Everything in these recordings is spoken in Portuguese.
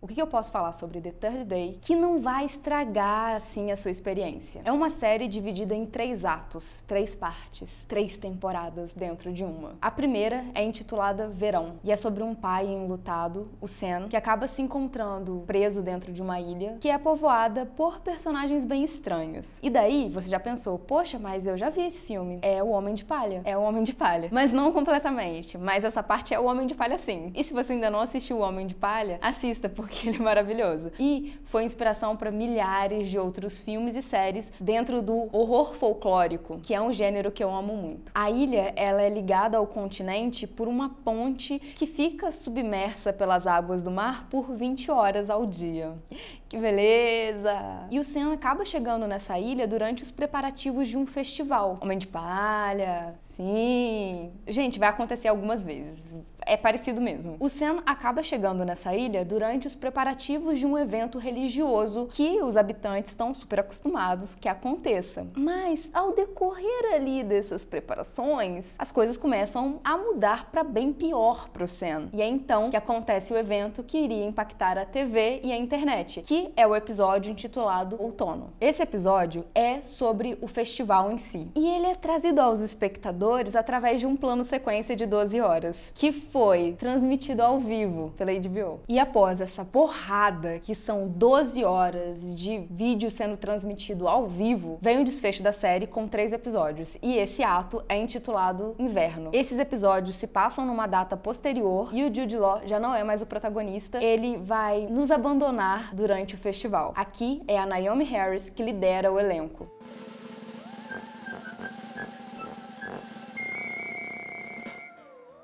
O que eu posso falar sobre The Third Day que não vai estragar assim a sua experiência? É uma série dividida em três atos, três partes, três temporadas dentro de uma. A primeira é intitulada Verão e é sobre um pai enlutado, o Sen, que acaba se encontrando preso dentro de uma ilha que é povoada por personagens bem estranhos. E daí você já pensou, poxa, mas eu já vi esse filme. É o Homem de Palha. É o Homem de Palha. Mas não completamente. Mas essa parte é o Homem de Palha sim. E se você ainda não assistiu o Homem de Palha, assista, porque ele é maravilhoso. E foi inspiração para milhares de outros filmes e séries dentro do horror folclórico, que é um gênero que eu amo muito. A ilha, ela é ligada ao continente por uma ponte que fica submersa pelas águas do mar por 20 horas ao dia. Que beleza! E o Sam acaba chegando nessa ilha durante os preparativos de um festival. Homem de Palha, sim. Gente, vai acontecer algumas vezes é parecido mesmo. O Sen acaba chegando nessa ilha durante os preparativos de um evento religioso que os habitantes estão super acostumados que aconteça. Mas ao decorrer ali dessas preparações, as coisas começam a mudar para bem pior pro Sen. E é então que acontece o evento que iria impactar a TV e a internet, que é o episódio intitulado Outono. Esse episódio é sobre o festival em si. E ele é trazido aos espectadores através de um plano sequência de 12 horas, que foi foi transmitido ao vivo pela HBO. E após essa porrada, que são 12 horas de vídeo sendo transmitido ao vivo, vem o desfecho da série com três episódios. E esse ato é intitulado Inverno. Esses episódios se passam numa data posterior e o Jude Law já não é mais o protagonista. Ele vai nos abandonar durante o festival. Aqui é a Naomi Harris que lidera o elenco.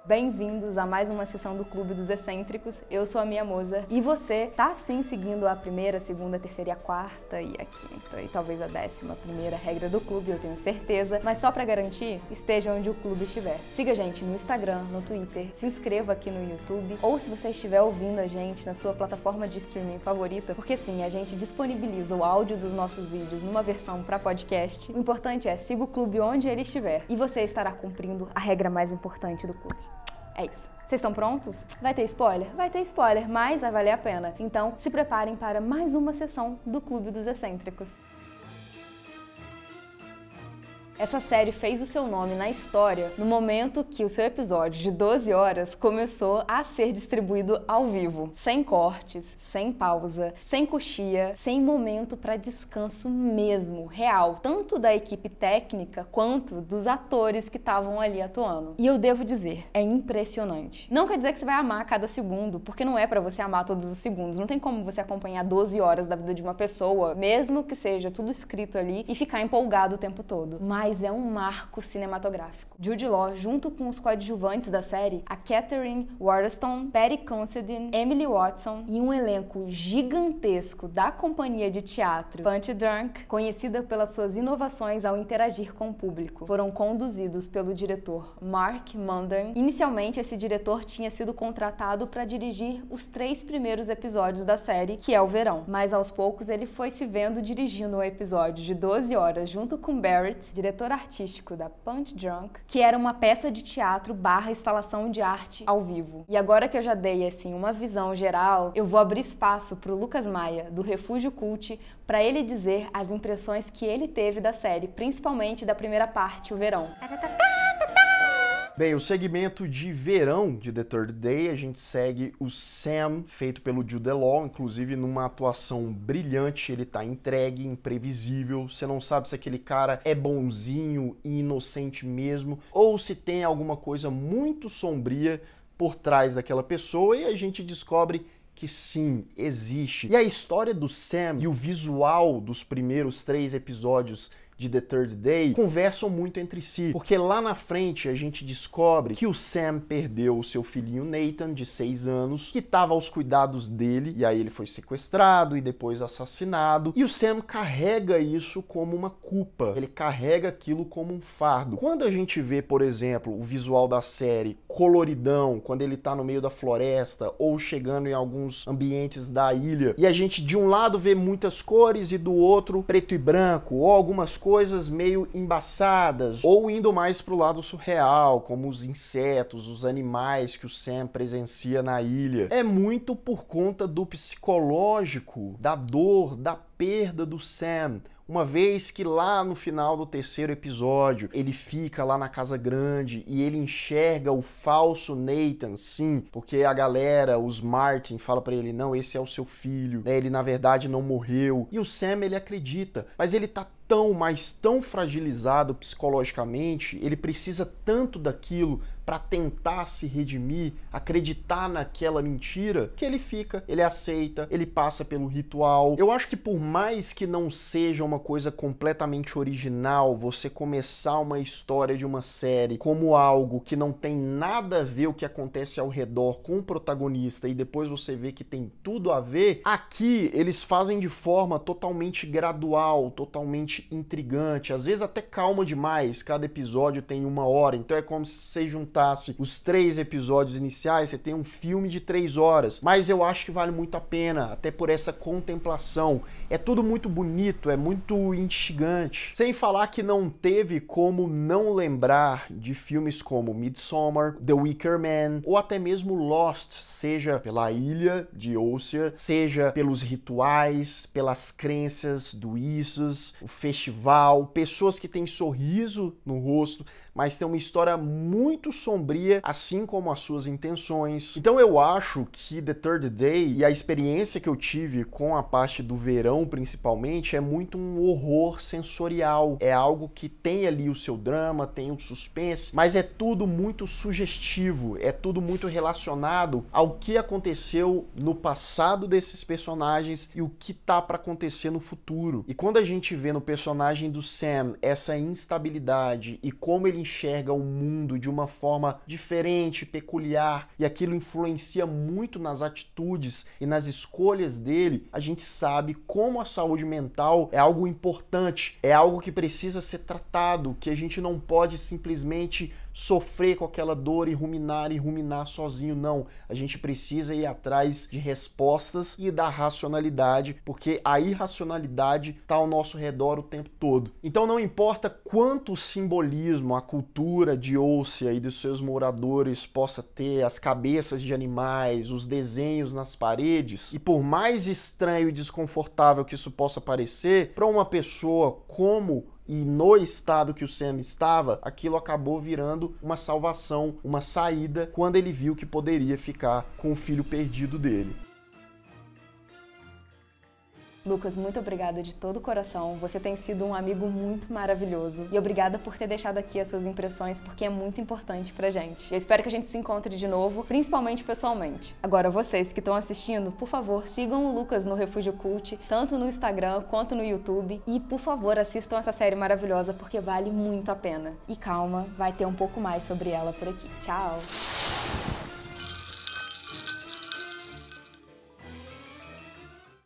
Bem-vindos a mais uma sessão do Clube dos Excêntricos. Eu sou a Mia Moza e você tá sim seguindo a primeira, segunda, terceira e a quarta e a quinta e talvez a décima primeira regra do clube, eu tenho certeza, mas só para garantir, esteja onde o clube estiver. Siga a gente no Instagram, no Twitter, se inscreva aqui no YouTube ou se você estiver ouvindo a gente na sua plataforma de streaming favorita, porque sim, a gente disponibiliza o áudio dos nossos vídeos numa versão para podcast. O importante é siga o clube onde ele estiver e você estará cumprindo a regra mais importante do clube. É isso. Vocês estão prontos? Vai ter spoiler? Vai ter spoiler, mas vai valer a pena. Então, se preparem para mais uma sessão do Clube dos Excêntricos. Essa série fez o seu nome na história no momento que o seu episódio de 12 horas começou a ser distribuído ao vivo, sem cortes, sem pausa, sem coxia, sem momento para descanso mesmo, real, tanto da equipe técnica quanto dos atores que estavam ali atuando. E eu devo dizer, é impressionante. Não quer dizer que você vai amar cada segundo, porque não é para você amar todos os segundos. Não tem como você acompanhar 12 horas da vida de uma pessoa, mesmo que seja tudo escrito ali e ficar empolgado o tempo todo. Mas mas é um marco cinematográfico. Jude Law, junto com os coadjuvantes da série, a Catherine Waterston, Patty Considine, Emily Watson e um elenco gigantesco da companhia de teatro Punch Drunk, conhecida pelas suas inovações ao interagir com o público, foram conduzidos pelo diretor Mark Munden. Inicialmente, esse diretor tinha sido contratado para dirigir os três primeiros episódios da série, que é o verão, mas aos poucos ele foi se vendo dirigindo um episódio de 12 horas junto com Barrett, diretor diretor artístico da Punch Drunk, que era uma peça de teatro barra instalação de arte ao vivo. E agora que eu já dei assim uma visão geral, eu vou abrir espaço para o Lucas Maia, do Refúgio Cult, para ele dizer as impressões que ele teve da série, principalmente da primeira parte, o verão. Bem, o segmento de verão de The Third Day, a gente segue o Sam, feito pelo Jude Law, inclusive numa atuação brilhante, ele tá entregue, imprevisível, você não sabe se aquele cara é bonzinho e inocente mesmo, ou se tem alguma coisa muito sombria por trás daquela pessoa, e a gente descobre que sim, existe. E a história do Sam e o visual dos primeiros três episódios de The Third Day conversam muito entre si, porque lá na frente a gente descobre que o Sam perdeu o seu filhinho Nathan, de 6 anos, que estava aos cuidados dele, e aí ele foi sequestrado e depois assassinado, e o Sam carrega isso como uma culpa, ele carrega aquilo como um fardo. Quando a gente vê, por exemplo, o visual da série coloridão, quando ele tá no meio da floresta ou chegando em alguns ambientes da ilha, e a gente de um lado vê muitas cores e do outro preto e branco, ou algumas coisas meio embaçadas, ou indo mais pro lado surreal, como os insetos, os animais que o Sam presencia na ilha. É muito por conta do psicológico, da dor, da perda do Sam uma vez que lá no final do terceiro episódio ele fica lá na casa grande e ele enxerga o falso Nathan, sim, porque a galera, os Martin, fala para ele: não, esse é o seu filho, né? ele na verdade não morreu. E o Sam ele acredita, mas ele tá tão, mas tão fragilizado psicologicamente, ele precisa tanto daquilo para tentar se redimir, acreditar naquela mentira, que ele fica, ele aceita, ele passa pelo ritual. Eu acho que por mais que não seja uma coisa completamente original, você começar uma história de uma série como algo que não tem nada a ver o que acontece ao redor com o protagonista e depois você vê que tem tudo a ver, aqui eles fazem de forma totalmente gradual, totalmente intrigante, às vezes até calma demais. Cada episódio tem uma hora, então é como se você juntasse os três episódios iniciais, você tem um filme de três horas. Mas eu acho que vale muito a pena, até por essa contemplação. É tudo muito bonito, é muito instigante. Sem falar que não teve como não lembrar de filmes como Midsommar, The Wicker Man ou até mesmo Lost, seja pela ilha de Ósea, seja pelos rituais, pelas crenças do Isus, o festival, pessoas que têm sorriso no rosto, mas tem uma história muito sombria, assim como as suas intenções. Então eu acho que The Third Day e a experiência que eu tive com a parte do verão, principalmente, é muito um horror sensorial. É algo que tem ali o seu drama, tem o suspense, mas é tudo muito sugestivo, é tudo muito relacionado ao que aconteceu no passado desses personagens e o que tá para acontecer no futuro. E quando a gente vê no personagem do Sam essa instabilidade e como ele enxerga o mundo de uma forma diferente, peculiar, e aquilo influencia muito nas atitudes e nas escolhas dele, a gente sabe como a saúde mental é algo importante, é algo que precisa ser tratado, que a gente não pode simplesmente sofrer com aquela dor e ruminar e ruminar sozinho, não. A gente precisa ir atrás de respostas e da racionalidade, porque a irracionalidade está ao nosso redor o tempo todo. Então não importa quanto simbolismo a cultura de Ósea e dos seus moradores possa ter, as cabeças de animais, os desenhos nas paredes, e por mais estranho e desconfortável que isso possa parecer, para uma pessoa como e no estado que o Sam estava, aquilo acabou virando uma salvação, uma saída, quando ele viu que poderia ficar com o filho perdido dele. Lucas, muito obrigada de todo o coração. Você tem sido um amigo muito maravilhoso. E obrigada por ter deixado aqui as suas impressões, porque é muito importante pra gente. Eu espero que a gente se encontre de novo, principalmente pessoalmente. Agora, vocês que estão assistindo, por favor, sigam o Lucas no Refúgio Cult, tanto no Instagram quanto no YouTube. E, por favor, assistam essa série maravilhosa, porque vale muito a pena. E calma, vai ter um pouco mais sobre ela por aqui. Tchau!